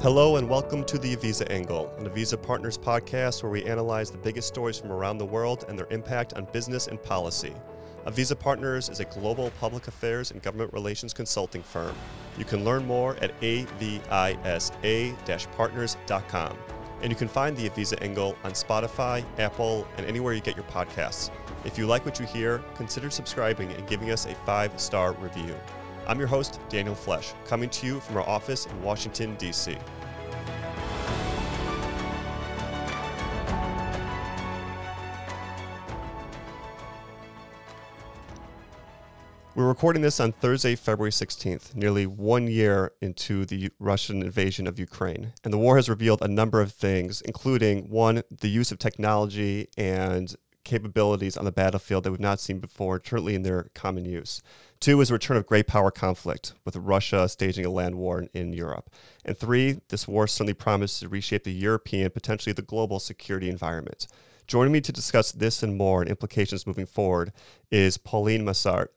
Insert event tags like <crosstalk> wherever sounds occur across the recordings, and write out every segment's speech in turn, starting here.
Hello and welcome to the Avisa Angle, an Avisa Partners podcast where we analyze the biggest stories from around the world and their impact on business and policy. Avisa Partners is a global public affairs and government relations consulting firm. You can learn more at avisa-partners.com. And you can find the Avisa Angle on Spotify, Apple, and anywhere you get your podcasts. If you like what you hear, consider subscribing and giving us a five star review. I'm your host, Daniel Flesch, coming to you from our office in Washington, D.C. We're recording this on Thursday, February 16th, nearly one year into the Russian invasion of Ukraine. And the war has revealed a number of things, including one, the use of technology and capabilities on the battlefield that we've not seen before, certainly in their common use. Two is a return of great power conflict, with Russia staging a land war in, in Europe. And three, this war certainly promises to reshape the European, potentially the global security environment. Joining me to discuss this and more and implications moving forward is Pauline Massart,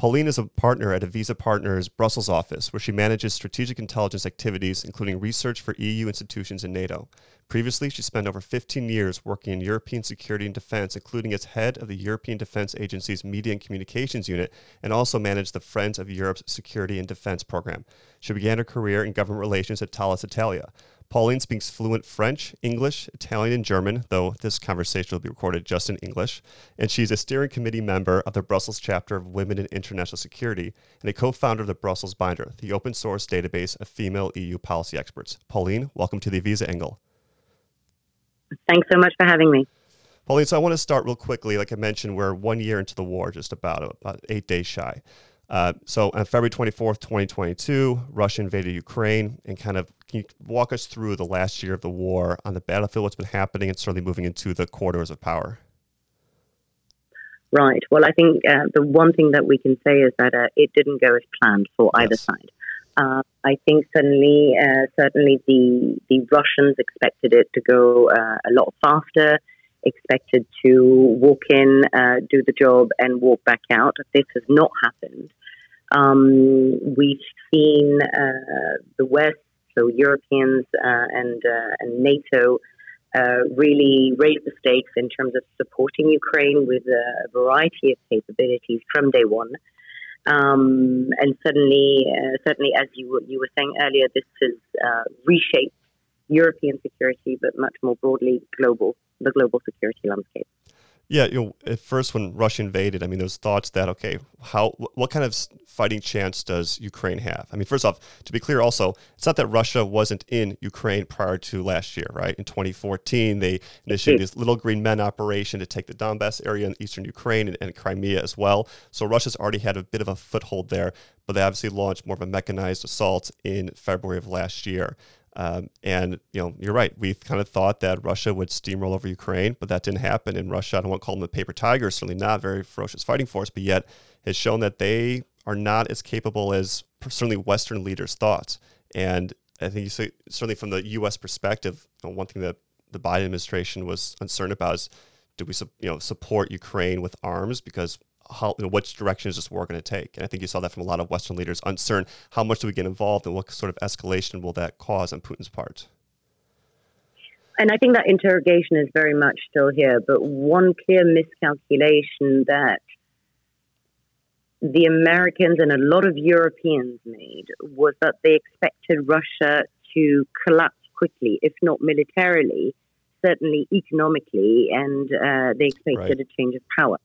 Pauline is a partner at Avisa Partners Brussels office, where she manages strategic intelligence activities, including research for EU institutions and NATO. Previously, she spent over 15 years working in European security and defense, including as head of the European Defense Agency's Media and Communications Unit, and also managed the Friends of Europe's Security and Defense program. She began her career in government relations at Thales Italia. Pauline speaks fluent French, English, Italian, and German, though this conversation will be recorded just in English. And she's a steering committee member of the Brussels chapter of Women in International Security and a co founder of the Brussels Binder, the open source database of female EU policy experts. Pauline, welcome to the Avisa Angle. Thanks so much for having me. Pauline, so I want to start real quickly. Like I mentioned, we're one year into the war, just about, about eight days shy. Uh, so on February 24th, 2022, Russia invaded Ukraine and kind of can you walk us through the last year of the war on the battlefield, what's been happening, and certainly moving into the corridors of power? Right. Well, I think uh, the one thing that we can say is that uh, it didn't go as planned for either side. Uh, I think certainly, uh, certainly the the Russians expected it to go uh, a lot faster, expected to walk in, do the job, and walk back out. This has not happened. Um, we've seen uh, the West, so Europeans uh, and uh, and NATO, really raise the stakes in terms of supporting Ukraine with a variety of capabilities from day one. Um, and suddenly, uh, certainly, as you you were saying earlier, this has uh, reshaped European security, but much more broadly, global the global security landscape. Yeah, you know, at first when Russia invaded, I mean, those thoughts that okay, how what kind of fighting chance does Ukraine have? I mean, first off, to be clear, also, it's not that Russia wasn't in Ukraine prior to last year, right? In 2014, they initiated hmm. this Little Green Men operation to take the Donbass area in eastern Ukraine and, and Crimea as well. So Russia's already had a bit of a foothold there, but they obviously launched more of a mechanized assault in February of last year. Um, and you know, you're right. We kind of thought that Russia would steamroll over Ukraine, but that didn't happen. And Russia, I don't want to call them the paper tiger, certainly not very ferocious fighting force, but yet has shown that they are not as capable as certainly Western leaders thought. And I think you see, certainly from the U.S. perspective, you know, one thing that the Biden administration was uncertain about is do we you know support Ukraine with arms because how you know, which direction is this war going to take? And I think you saw that from a lot of Western leaders, uncertain how much do we get involved and what sort of escalation will that cause on Putin's part. And I think that interrogation is very much still here. But one clear miscalculation that the Americans and a lot of Europeans made was that they expected Russia to collapse quickly, if not militarily, certainly economically, and uh, they expected right. a change of power.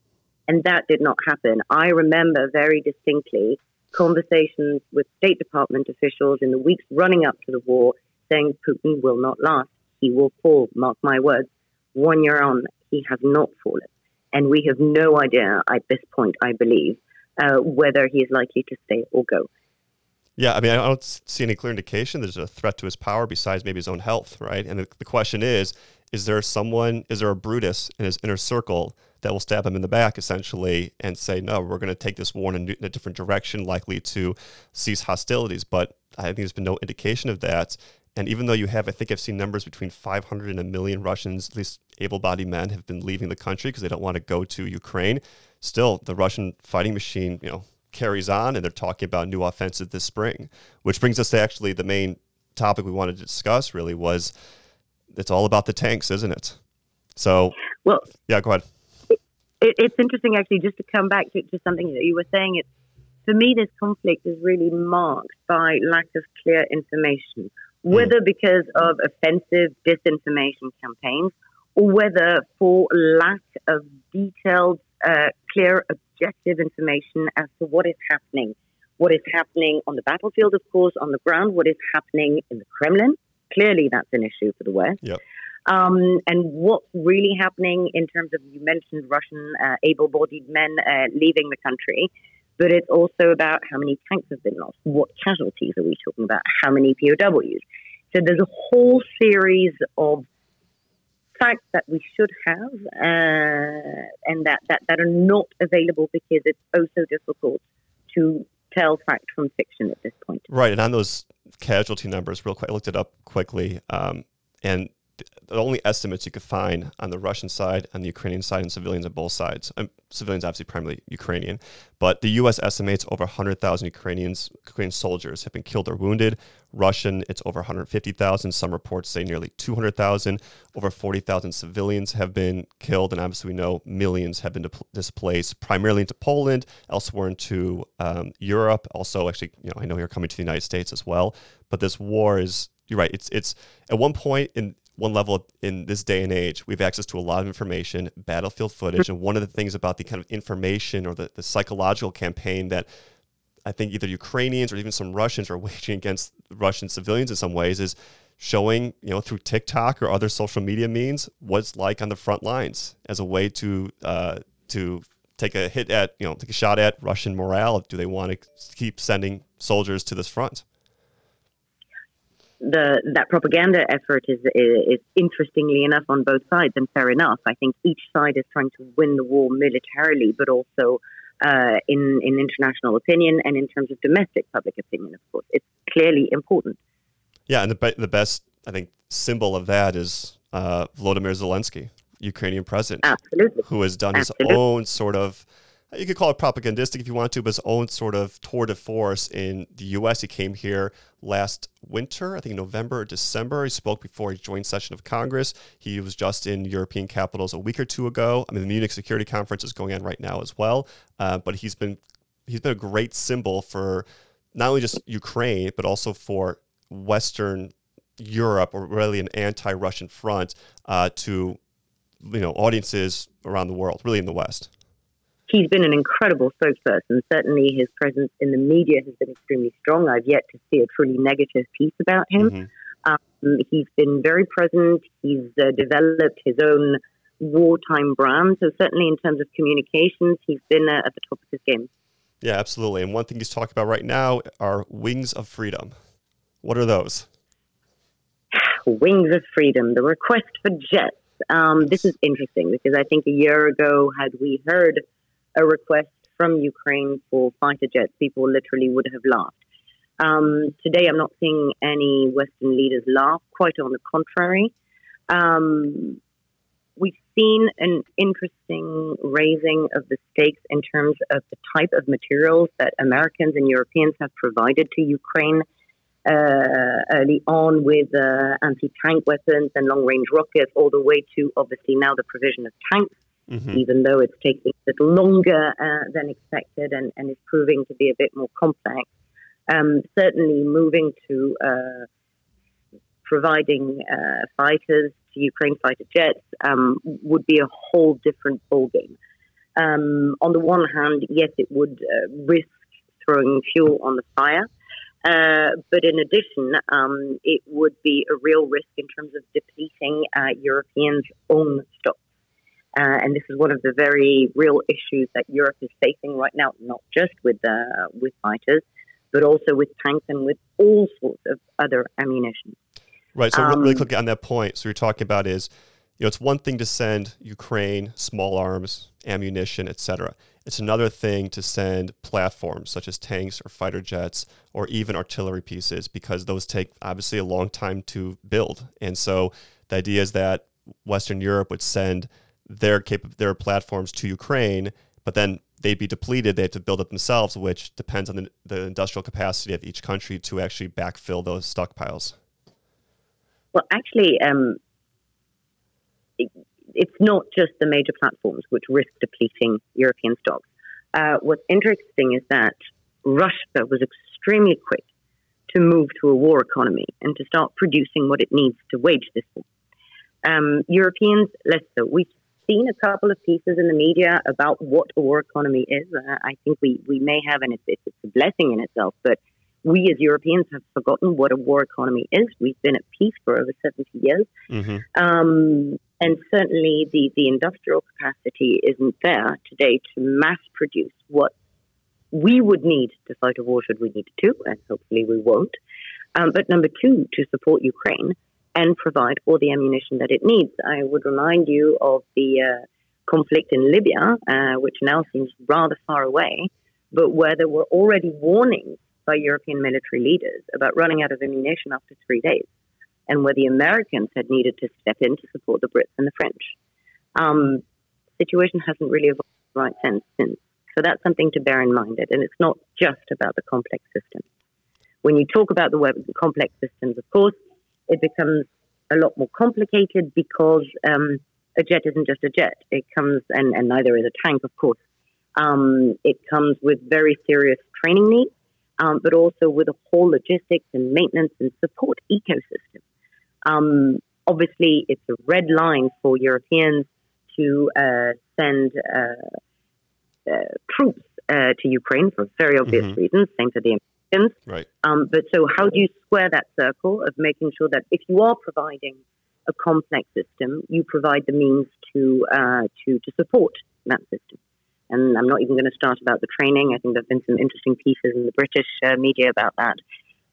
And that did not happen. I remember very distinctly conversations with State Department officials in the weeks running up to the war saying Putin will not last. He will fall, mark my words. One year on, he has not fallen. And we have no idea at this point, I believe, uh, whether he is likely to stay or go. Yeah, I mean, I don't see any clear indication there's a threat to his power besides maybe his own health, right? And the, question is is there someone, is there a Brutus in his inner circle that will stab him in the back essentially and say, no, we're going to take this war in a, in a different direction, likely to cease hostilities. But I think there's been no indication of that. And even though you have, I think I've seen numbers between 500 and a million Russians, at least able bodied men, have been leaving the country because they don't want to go to Ukraine. Still, the Russian fighting machine, you know, carries on and they're talking about new offensive this spring, which brings us to actually the main topic we wanted to discuss really was it's all about the tanks, isn't it? So, well, yeah, go ahead. It, it's interesting, actually, just to come back to, to something that you were saying. It's for me, this conflict is really marked by lack of clear information, whether mm. because of offensive disinformation campaigns or whether for lack of detailed, uh, clear, objective information as to what is happening. What is happening on the battlefield, of course, on the ground, what is happening in the Kremlin. Clearly, that's an issue for the West. Yep. Um, and what's really happening in terms of, you mentioned Russian uh, able bodied men uh, leaving the country but it's also about how many tanks have been lost. What casualties are we talking about? How many POWs? So there's a whole series of facts that we should have uh, and that, that, that are not available because it's oh so difficult to tell fact from fiction at this point. Right. And on those casualty numbers, real quick, I looked it up quickly. Um, and the only estimates you could find on the Russian side, on the Ukrainian side, and civilians on both sides. Um, civilians, obviously, primarily Ukrainian, but the U.S. estimates over 100,000 Ukrainians, Ukrainian soldiers have been killed or wounded. Russian, it's over 150,000. Some reports say nearly 200,000. Over 40,000 civilians have been killed, and obviously, we know millions have been di- displaced, primarily into Poland, elsewhere into um, Europe. Also, actually, you know, I know you're coming to the United States as well. But this war is you're right. It's it's at one point in one level in this day and age, we have access to a lot of information, battlefield footage. And one of the things about the kind of information or the, the psychological campaign that I think either Ukrainians or even some Russians are <laughs> waging against Russian civilians in some ways is showing, you know, through TikTok or other social media means what's like on the front lines as a way to uh, to take a hit at, you know, take a shot at Russian morale. Do they want to keep sending soldiers to this front? The that propaganda effort is, is interestingly enough on both sides, and fair enough. I think each side is trying to win the war militarily, but also uh, in in international opinion and in terms of domestic public opinion. Of course, it's clearly important. Yeah, and the the best I think symbol of that is uh, Volodymyr Zelensky, Ukrainian president, Absolutely. who has done Absolutely. his own sort of you could call it propagandistic if you want to, but his own sort of tour de force in the U.S. He came here last winter, I think November or December. He spoke before a joint session of Congress. He was just in European capitals a week or two ago. I mean, the Munich Security Conference is going on right now as well. Uh, but he's been he's been a great symbol for not only just Ukraine, but also for Western Europe, or really an anti-Russian front uh, to you know audiences around the world, really in the West he's been an incredible spokesperson. Certainly, his presence in the media has been extremely strong. I've yet to see a truly negative piece about him. Mm-hmm. Um, he's been very present. He's uh, developed his own wartime brand. So, certainly, in terms of communications, he's been uh, at the top of his game. Yeah, absolutely. And one thing he's talking about right now are Wings of Freedom. What are those? Wings of Freedom, the request for jets. Um, this is interesting because I think a year ago, had we heard a request from Ukraine for fighter jets, people literally would have laughed. Um, today, I'm not seeing any Western leaders laugh, quite on the contrary. Um, we've seen an interesting raising of the stakes in terms of the type of materials that Americans and Europeans have provided to Ukraine uh, early on with uh, anti tank weapons and long range rockets, all the way to obviously now the provision of tanks mm-hmm. even though it's taking a little longer uh, than expected and, and is proving to be a bit more complex. Um, certainly, moving to uh, providing uh, fighters to Ukraine fighter jets um, would be a whole different ballgame. Um, on the one hand, yes, it would uh, risk throwing fuel on the fire. Uh, but in addition, um, it would be a real risk in terms of depleting uh, Europeans' own stocks uh, and this is one of the very real issues that Europe is facing right now, not just with uh, with fighters, but also with tanks and with all sorts of other ammunition. Right. So um, really quickly on that point, so you're talking about is, you know, it's one thing to send Ukraine small arms, ammunition, etc. It's another thing to send platforms such as tanks or fighter jets or even artillery pieces because those take obviously a long time to build. And so the idea is that Western Europe would send their cap- their platforms to Ukraine, but then they'd be depleted. They have to build up themselves, which depends on the, the industrial capacity of each country to actually backfill those stockpiles. Well, actually, um, it, it's not just the major platforms which risk depleting European stocks. Uh, what's interesting is that Russia was extremely quick to move to a war economy and to start producing what it needs to wage this war. Um, Europeans, less so. We've seen a couple of pieces in the media about what a war economy is. Uh, I think we, we may have, and it's, it's a blessing in itself, but we as Europeans have forgotten what a war economy is. We've been at peace for over 70 years. Mm-hmm. Um, and certainly the, the industrial capacity isn't there today to mass produce what we would need to fight a war should we need to, and hopefully we won't. Um, but number two, to support Ukraine and provide all the ammunition that it needs. I would remind you of the uh, conflict in Libya, uh, which now seems rather far away, but where there were already warnings by European military leaders about running out of ammunition after three days, and where the Americans had needed to step in to support the Brits and the French. Um, situation hasn't really evolved in the right since. since. So that's something to bear in mind. And it's not just about the complex systems. When you talk about the complex systems, of course, it becomes a lot more complicated because um, a jet isn't just a jet. It comes, and, and neither is a tank, of course. Um, it comes with very serious training needs, um, but also with a whole logistics and maintenance and support ecosystem. Um, obviously, it's a red line for Europeans to uh, send uh, uh, troops uh, to Ukraine for very obvious mm-hmm. reasons. Same for the Right. Um, but so, how do you square that circle of making sure that if you are providing a complex system, you provide the means to uh, to to support that system? And I'm not even going to start about the training. I think there've been some interesting pieces in the British uh, media about that,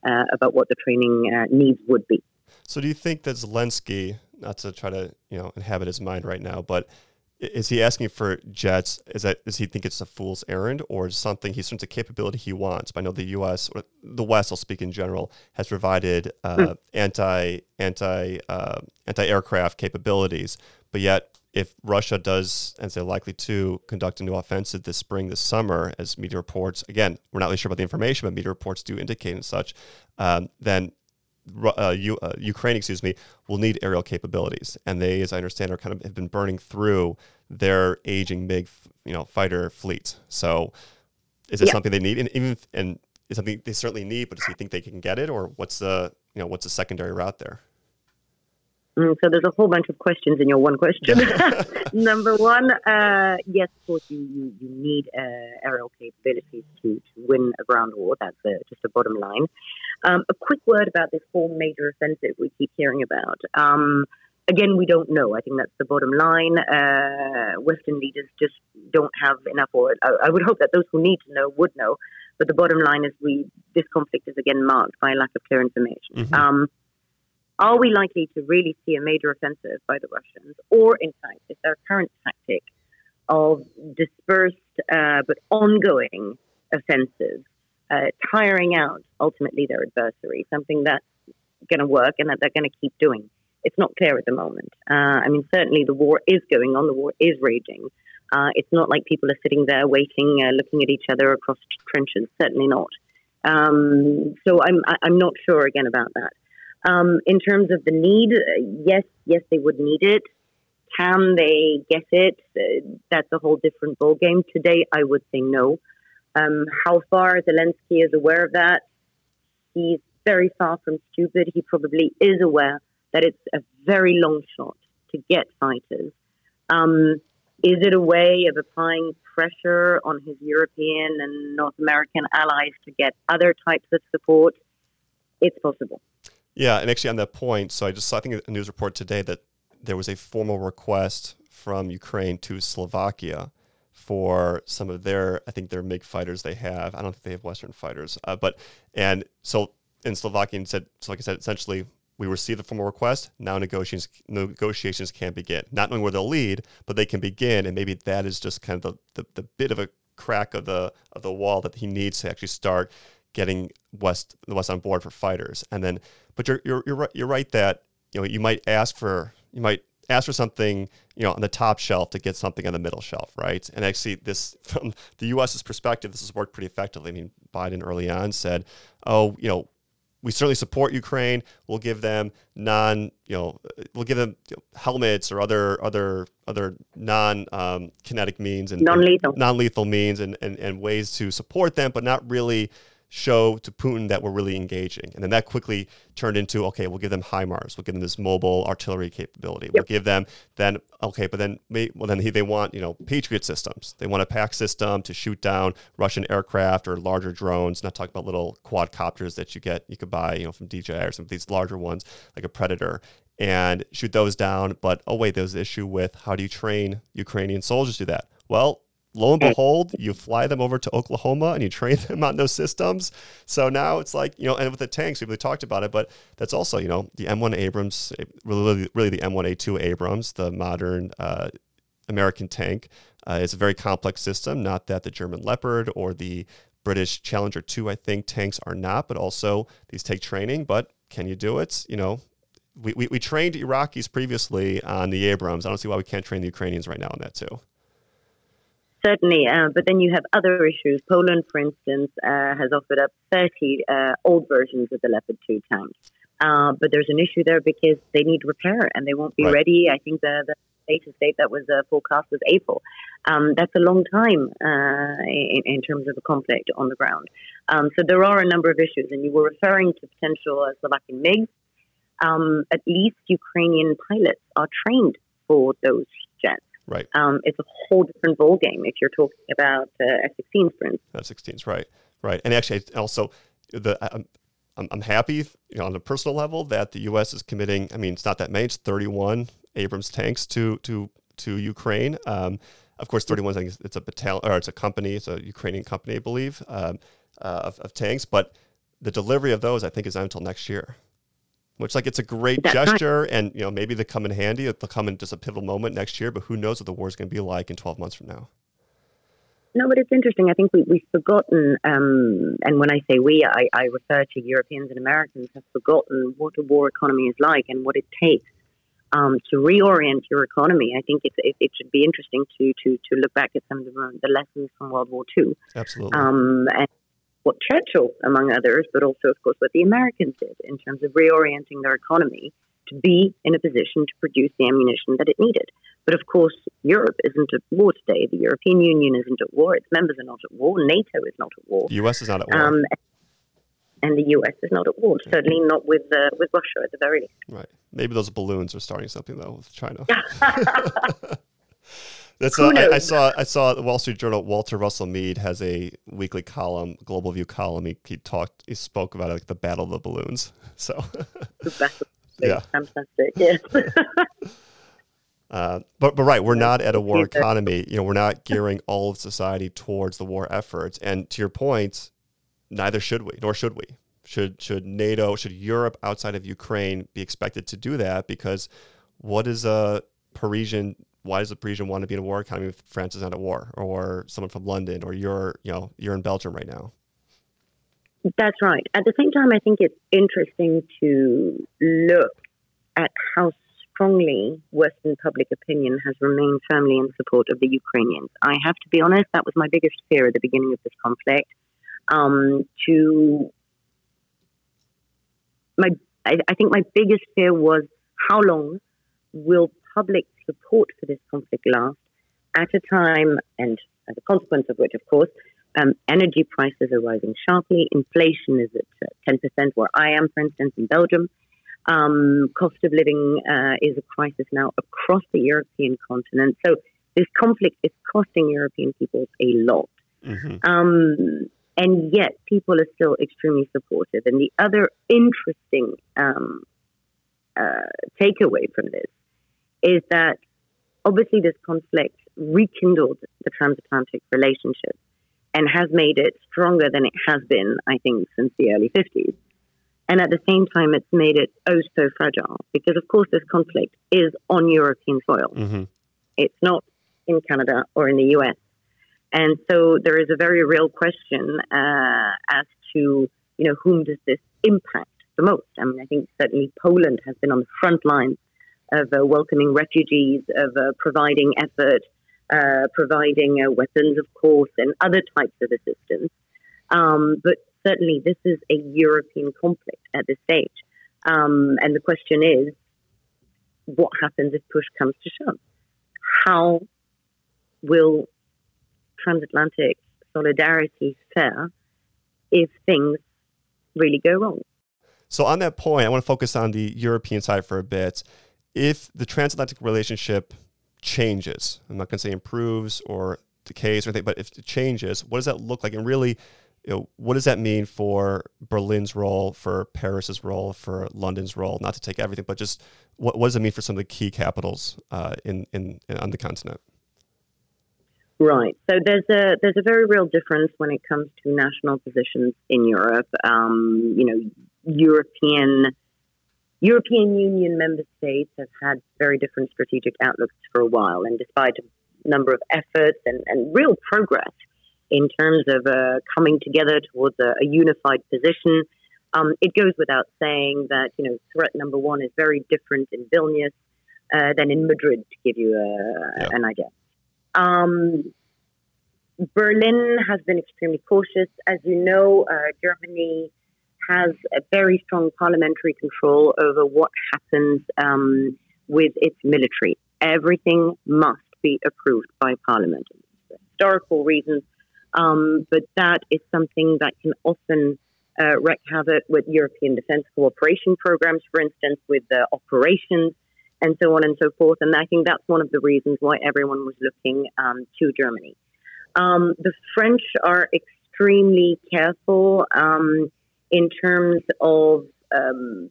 uh, about what the training uh, needs would be. So, do you think that Zelensky, not to try to you know inhabit his mind right now, but is he asking for jets? Is that does he think it's a fool's errand, or is something he's a capability he wants? But I know the U.S. or the West, I'll speak in general, has provided uh, mm. anti anti uh, anti aircraft capabilities. But yet, if Russia does, and they're likely to conduct a new offensive this spring, this summer, as media reports, again, we're not really sure about the information, but media reports do indicate and such, um, then uh, U, uh, Ukraine, excuse me, will need aerial capabilities, and they, as I understand, are kind of have been burning through their aging MiG, you know, fighter fleet. So, is it yeah. something they need, and even and is something they certainly need, but does he think they can get it, or what's the you know what's the secondary route there? Mm, so there's a whole bunch of questions in your one question. <laughs> <laughs> Number one, uh, yes, of course, you, you, you need uh, aerial capabilities to, to win a ground war. That's uh, just a bottom line. Um, a quick word about this whole major offensive we keep hearing about. Um, again, we don't know. I think that's the bottom line. Uh, Western leaders just don't have enough, or I, I would hope that those who need to know would know. But the bottom line is, we this conflict is again marked by a lack of clear information. Mm-hmm. Um, are we likely to really see a major offensive by the Russians? Or, in fact, is their current tactic of dispersed uh, but ongoing offensives uh, tiring out ultimately their adversary, something that's going to work and that they're going to keep doing? It's not clear at the moment. Uh, I mean, certainly the war is going on, the war is raging. Uh, it's not like people are sitting there waiting, uh, looking at each other across trenches. Certainly not. Um, so I'm I'm not sure again about that. Um, in terms of the need, yes, yes, they would need it. Can they get it? Uh, that's a whole different ballgame. Today, I would say no. Um, how far Zelensky is aware of that? He's very far from stupid. He probably is aware that it's a very long shot to get fighters. Um, is it a way of applying pressure on his European and North American allies to get other types of support? It's possible. Yeah, and actually on that point, so I just saw I think a news report today that there was a formal request from Ukraine to Slovakia for some of their I think their MiG fighters they have. I don't think they have Western fighters, uh, but and so in Slovakia said so like I said essentially we receive the formal request. Now negotiations negotiations can begin. Not knowing where they'll lead, but they can begin, and maybe that is just kind of the, the, the bit of a crack of the of the wall that he needs to actually start getting West the West on board for fighters. And then, but you're you're you're right, you're right that you know you might ask for you might ask for something you know on the top shelf to get something on the middle shelf, right? And actually, this from the U.S.'s perspective, this has worked pretty effectively. I mean, Biden early on said, "Oh, you know." We certainly support Ukraine. We'll give them non, you know, we'll give them helmets or other other other non um, kinetic means and non-lethal non-lethal means and, and and ways to support them, but not really show to Putin that we're really engaging. And then that quickly turned into okay, we'll give them HIMARS, we'll give them this mobile artillery capability. Yep. We'll give them then okay, but then well then they want you know Patriot systems. They want a PAC system to shoot down Russian aircraft or larger drones. Not talking about little quadcopters that you get you could buy you know from DJI or some of these larger ones like a Predator and shoot those down. But oh wait, there's an issue with how do you train Ukrainian soldiers to do that? Well, lo and behold, you fly them over to Oklahoma and you train <laughs> them on those systems. So now it's like, you know, and with the tanks, we really talked about it, but that's also, you know, the M1 Abrams, really, really the M1A2 Abrams, the modern uh, American tank. Uh, it's a very complex system, not that the German Leopard or the British Challenger 2, I think, tanks are not, but also these take training. But can you do it? You know, we, we, we trained Iraqis previously on the Abrams. I don't see why we can't train the Ukrainians right now on that too certainly. Uh, but then you have other issues. Poland, for instance, uh, has offered up 30 uh, old versions of the Leopard 2 tanks. Uh, but there's an issue there because they need repair and they won't be right. ready. I think the, the latest date that was uh, forecast was April. Um, that's a long time uh, in, in, terms of a conflict on the ground. Um, so there are a number of issues, and you were referring to potential Slovakian MiGs. Um, at least Ukrainian pilots are trained for those jets. Right. Um, it's a whole different ball game if you're talking about uh, F-16s, for instance. F-16s, right, right. And actually, also, the I'm, I'm happy you know, on a personal level that the U.S. is committing. I mean, it's not that many; it's 31 Abrams tanks to to to Ukraine. Um, of course, 31. I think it's a battalion or it's a company. It's a Ukrainian company, I believe, um, uh, of, of tanks. But the delivery of those, I think, is not until next year which like it's a great That's gesture right. and you know maybe they come in handy they'll come in just a pivotal moment next year but who knows what the war is going to be like in 12 months from now no but it's interesting i think we, we've forgotten um, and when i say we I, I refer to europeans and americans have forgotten what a war economy is like and what it takes um, to reorient your economy. I think it, it, it, should be interesting to, to, to look back at some of the, the lessons from World War II. Absolutely. Um, and what Churchill, among others, but also, of course, what the Americans did in terms of reorienting their economy to be in a position to produce the ammunition that it needed. But of course, Europe isn't at war today. The European Union isn't at war. Its members are not at war. NATO is not at war. The US is not at war. Um, and the US is not at war. Certainly not with uh, with Russia at the very least. Right. Maybe those balloons are starting something though with China. <laughs> <laughs> <laughs> That's uh, I, I, saw I saw the Wall Street Journal. Walter Russell Mead has a weekly column, Global View column. He, he talked, he spoke about it, like the battle of the balloons. <laughs> So, yeah, fantastic. Yes. <laughs> Uh, but but right, we're not at a war economy. You know, we're not gearing all of society towards the war efforts. And to your point, neither should we, nor should we. Should should NATO, should Europe outside of Ukraine be expected to do that? Because what is a Parisian why does the Parisian want to be in a war economy if France is not at war, or someone from London, or you're, you know, you're in Belgium right now? That's right. At the same time, I think it's interesting to look at how strongly Western public opinion has remained firmly in support of the Ukrainians. I have to be honest, that was my biggest fear at the beginning of this conflict. Um, to my, I, I think my biggest fear was how long will public support for this conflict last at a time, and as a consequence of which, of course, um, energy prices are rising sharply. Inflation is at 10%, where I am, for instance, in Belgium. Um, cost of living uh, is a crisis now across the European continent. So this conflict is costing European peoples a lot. Mm-hmm. Um, and yet people are still extremely supportive. And the other interesting um, uh, takeaway from this is that obviously this conflict rekindled the transatlantic relationship and has made it stronger than it has been, I think, since the early 50s. And at the same time, it's made it oh so fragile because, of course, this conflict is on European soil. Mm-hmm. It's not in Canada or in the US. And so there is a very real question uh, as to, you know, whom does this impact the most? I mean, I think certainly Poland has been on the front lines of uh, welcoming refugees, of uh, providing effort, uh, providing uh, weapons, of course, and other types of assistance. Um, but certainly this is a European conflict at this stage. Um, and the question is, what happens if push comes to shove? How will transatlantic solidarity fare if things really go wrong? So, on that point, I want to focus on the European side for a bit. If the transatlantic relationship changes, I'm not going to say improves or decays or anything, but if it changes, what does that look like? And really, you know, what does that mean for Berlin's role, for Paris's role, for London's role? Not to take everything, but just what, what does it mean for some of the key capitals uh, in, in, on the continent? Right. So there's a there's a very real difference when it comes to national positions in Europe. Um, you know, European European Union member states have had very different strategic outlooks for a while, and despite a number of efforts and, and real progress in terms of uh, coming together towards a, a unified position, um, it goes without saying that you know threat number one is very different in Vilnius uh, than in Madrid, to give you a, yeah. an idea. Um, Berlin has been extremely cautious. As you know, uh, Germany has a very strong parliamentary control over what happens um, with its military. Everything must be approved by parliament. Historical reasons, um, but that is something that can often uh, wreak havoc with European defense cooperation programs, for instance, with the operations and so on and so forth. And I think that's one of the reasons why everyone was looking um, to Germany. Um, the French are extremely careful um, in terms of. Um,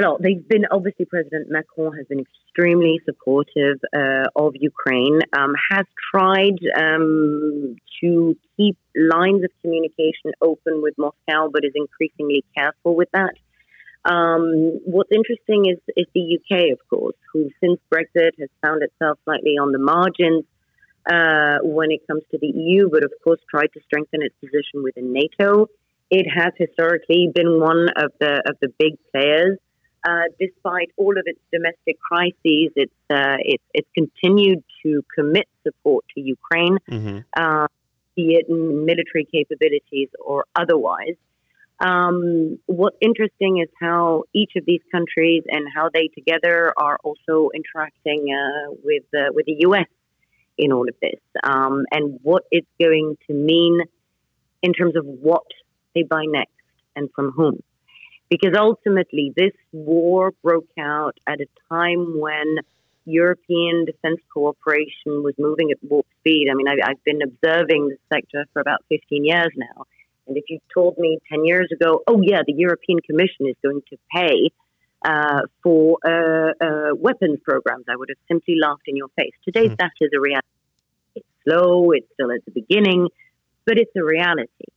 know they've been obviously President Macron has been extremely supportive uh, of Ukraine. Um, has tried um, to keep lines of communication open with Moscow, but is increasingly careful with that. Um, what's interesting is, is the UK, of course, who since Brexit has found itself slightly on the margins uh, when it comes to the EU, but of course tried to strengthen its position within NATO. It has historically been one of the of the big players. Uh, despite all of its domestic crises, it's, uh, it's, it's continued to commit support to Ukraine, mm-hmm. uh, be it in military capabilities or otherwise. Um, what's interesting is how each of these countries and how they together are also interacting uh, with uh, with the U.S. in all of this, um, and what it's going to mean in terms of what they buy next and from whom. Because ultimately, this war broke out at a time when European defense cooperation was moving at warp speed. I mean, I, I've been observing the sector for about 15 years now and if you told me 10 years ago, oh, yeah, the European Commission is going to pay uh, for uh, uh, weapons programs, I would have simply laughed in your face. Today, mm-hmm. that is a reality. It's slow, it's still at the beginning, but it's a reality.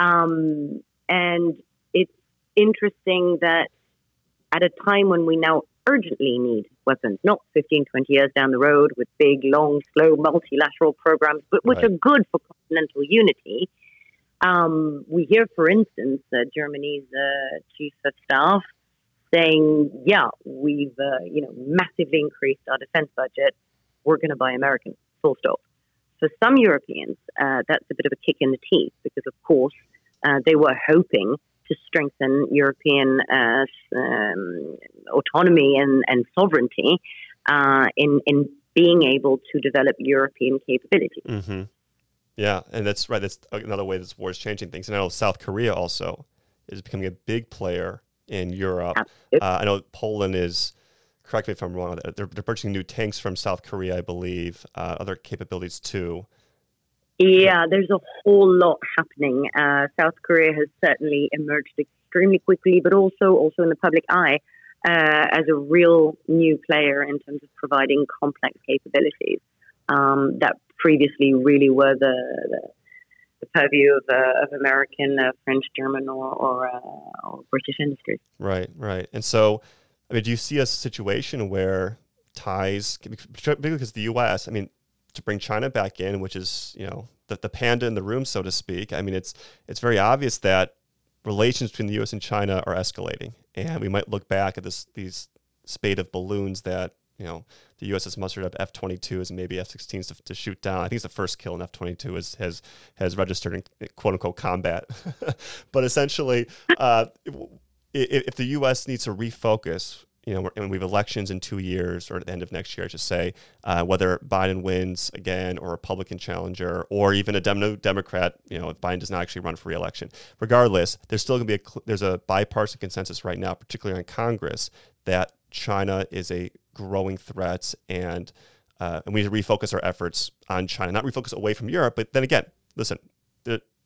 Um, and it's interesting that at a time when we now urgently need weapons, not 15, 20 years down the road with big, long, slow multilateral programs, but which right. are good for continental unity, um, we hear, for instance, uh, Germany's uh, chief of staff saying, "Yeah, we've uh, you know massively increased our defense budget. We're going to buy American." Full stop. For some Europeans, uh, that's a bit of a kick in the teeth because, of course, uh, they were hoping to strengthen European uh, um, autonomy and, and sovereignty in in being able to develop European capabilities. Mm-hmm. Yeah, and that's right. That's another way this war is changing things. And I know South Korea also is becoming a big player in Europe. Uh, I know Poland is. Correct me if I'm wrong. They're, they're purchasing new tanks from South Korea, I believe. Uh, other capabilities too. Yeah, there's a whole lot happening. Uh, South Korea has certainly emerged extremely quickly, but also also in the public eye uh, as a real new player in terms of providing complex capabilities um, that previously really were the, the, the purview of, uh, of American, uh, French, German, or, or, uh, or, British industries. Right, right. And so, I mean, do you see a situation where ties, particularly because the U.S., I mean, to bring China back in, which is, you know, the, the panda in the room, so to speak, I mean, it's, it's very obvious that relations between the U.S. and China are escalating. And we might look back at this, these spate of balloons that you know the U.S. has mustered up F-22s and maybe F-16s to, to, shoot down. I think it's the first kill in F-22 is, has has registered in quote unquote combat. <laughs> but essentially, uh, if, the U.S. needs to refocus you know, and we have elections in two years or at the end of next year, I should say, uh, whether Biden wins again or a Republican challenger or even a Dem- Democrat, you know, if Biden does not actually run for reelection. Regardless, there's still going to be a, there's a bipartisan consensus right now, particularly on Congress, that China is a growing threat and uh, and we need to refocus our efforts on China, not refocus away from Europe. But then again, listen,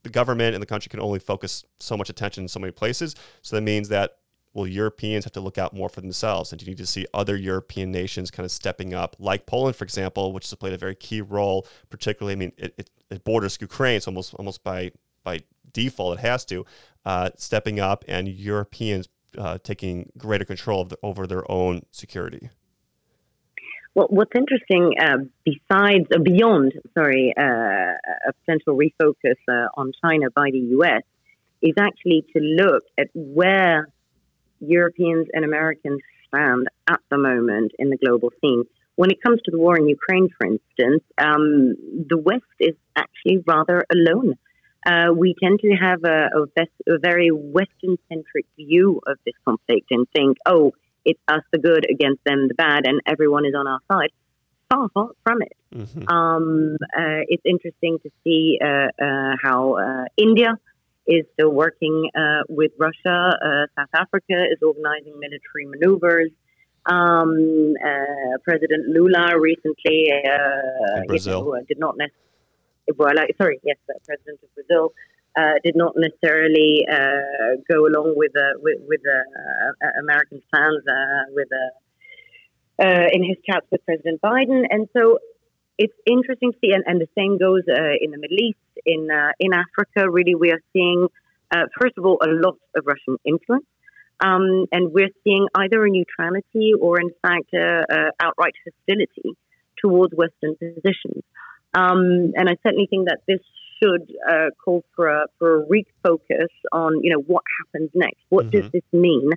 the government and the country can only focus so much attention in so many places. So that means that well, Europeans have to look out more for themselves? And you need to see other European nations kind of stepping up, like Poland, for example, which has played a very key role, particularly, I mean, it, it, it borders Ukraine, so almost, almost by, by default, it has to, uh, stepping up and Europeans uh, taking greater control the, over their own security? Well, what's interesting, uh, besides, uh, beyond, sorry, uh, a potential refocus uh, on China by the US, is actually to look at where Europeans and Americans stand at the moment in the global scene. When it comes to the war in Ukraine, for instance, um, the West is actually rather alone. Uh, we tend to have a, a, best, a very Western centric view of this conflict and think, oh, it's us the good against them the bad, and everyone is on our side. Far, far from it. Mm-hmm. Um, uh, it's interesting to see uh, uh how uh, India is still working uh, with Russia. Uh, South Africa is organizing military maneuvers. Um, uh, President Lula recently uh, Brazil. You know, did not necessarily. Well, sorry, yes, President of Brazil uh, did not necessarily uh, go along with with, with American plans with in his chats with President Biden, and so it's interesting to see, and, and the same goes uh, in the Middle East, in uh, in Africa. Really, we are seeing, uh, first of all, a lot of Russian influence, um, and we're seeing either a neutrality or, in fact, outright hostility towards Western positions. Um, and I certainly think that this should uh, call for a for a refocus on you know what happens next. What mm-hmm. does this mean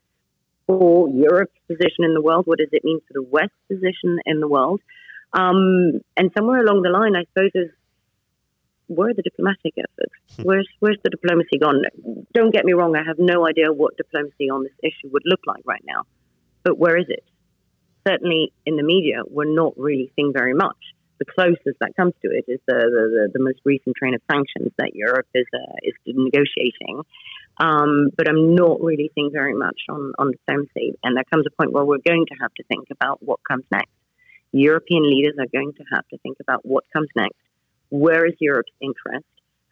for Europe's position in the world? What does it mean for the West's position in the world? Um, and somewhere along the line, I suppose, is where are the diplomatic efforts? Hmm. Where's where's the diplomacy gone? Don't get me wrong, I have no idea what diplomacy on this issue would look like right now, but where is it? Certainly in the media, we're not really seeing very much. The closest that comes to it is the the, the most recent train of sanctions that Europe is uh, is negotiating. Um, but I'm not really seeing very much on on diplomacy, and there comes a point where we're going to have to think about what comes next. European leaders are going to have to think about what comes next. Where is Europe's interest?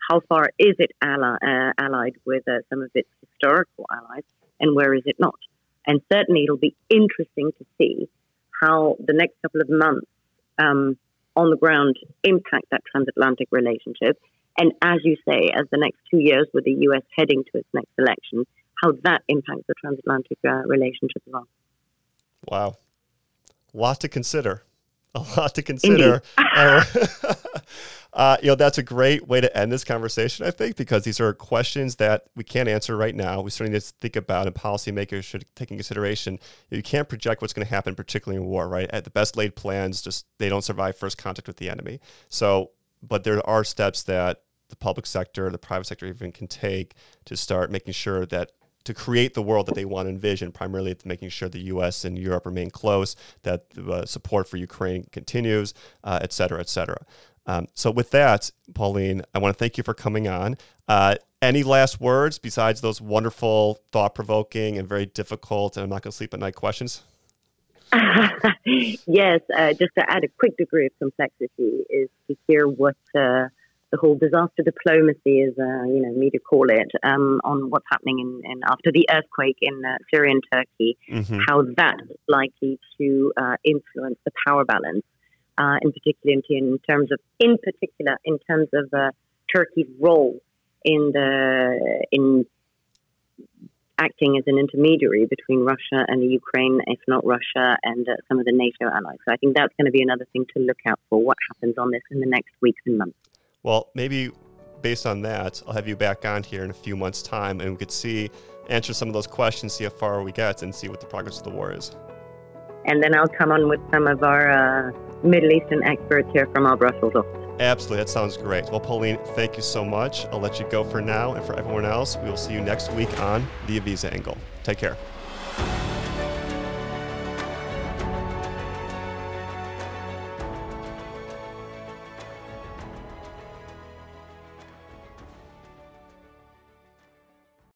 How far is it ally, uh, allied with uh, some of its historical allies? And where is it not? And certainly it'll be interesting to see how the next couple of months um, on the ground impact that transatlantic relationship. And as you say, as the next two years with the US heading to its next election, how that impacts the transatlantic uh, relationship as well. Wow. A lot to consider a lot to consider. uh, <laughs> <laughs> uh, you know, that's a great way to end this conversation, I think, because these are questions that we can't answer right now. We certainly need to think about, and policymakers should take in consideration. You can't project what's going to happen, particularly in war, right? At the best laid plans, just they don't survive first contact with the enemy. So, but there are steps that the public sector, the private sector even can take to start making sure that to create the world that they want to envision, primarily making sure the U.S. and Europe remain close, that uh, support for Ukraine continues, uh, et cetera, et cetera. Um, so, with that, Pauline, I want to thank you for coming on. Uh, any last words besides those wonderful, thought provoking, and very difficult, and I'm not going to sleep at night questions? <laughs> yes, uh, just to add a quick degree of complexity is to hear what uh, the whole disaster diplomacy, as uh, you know, media call it, um, on what's happening in, in, after the earthquake in uh, Syria and Turkey, mm-hmm. how that is likely to uh, influence the power balance, uh, in particular in, terms of, in particular, in terms of uh, Turkey's role in the in acting as an intermediary between Russia and the Ukraine, if not Russia and uh, some of the NATO allies. So I think that's going to be another thing to look out for. What happens on this in the next weeks and months. Well, maybe based on that, I'll have you back on here in a few months' time and we could see, answer some of those questions, see how far we get, and see what the progress of the war is. and then I'll come on with some of our uh, Middle Eastern experts here from our Brussels office. Absolutely, that sounds great. Well, Pauline, thank you so much. I'll let you go for now, and for everyone else, we will see you next week on the Avisa Angle. Take care.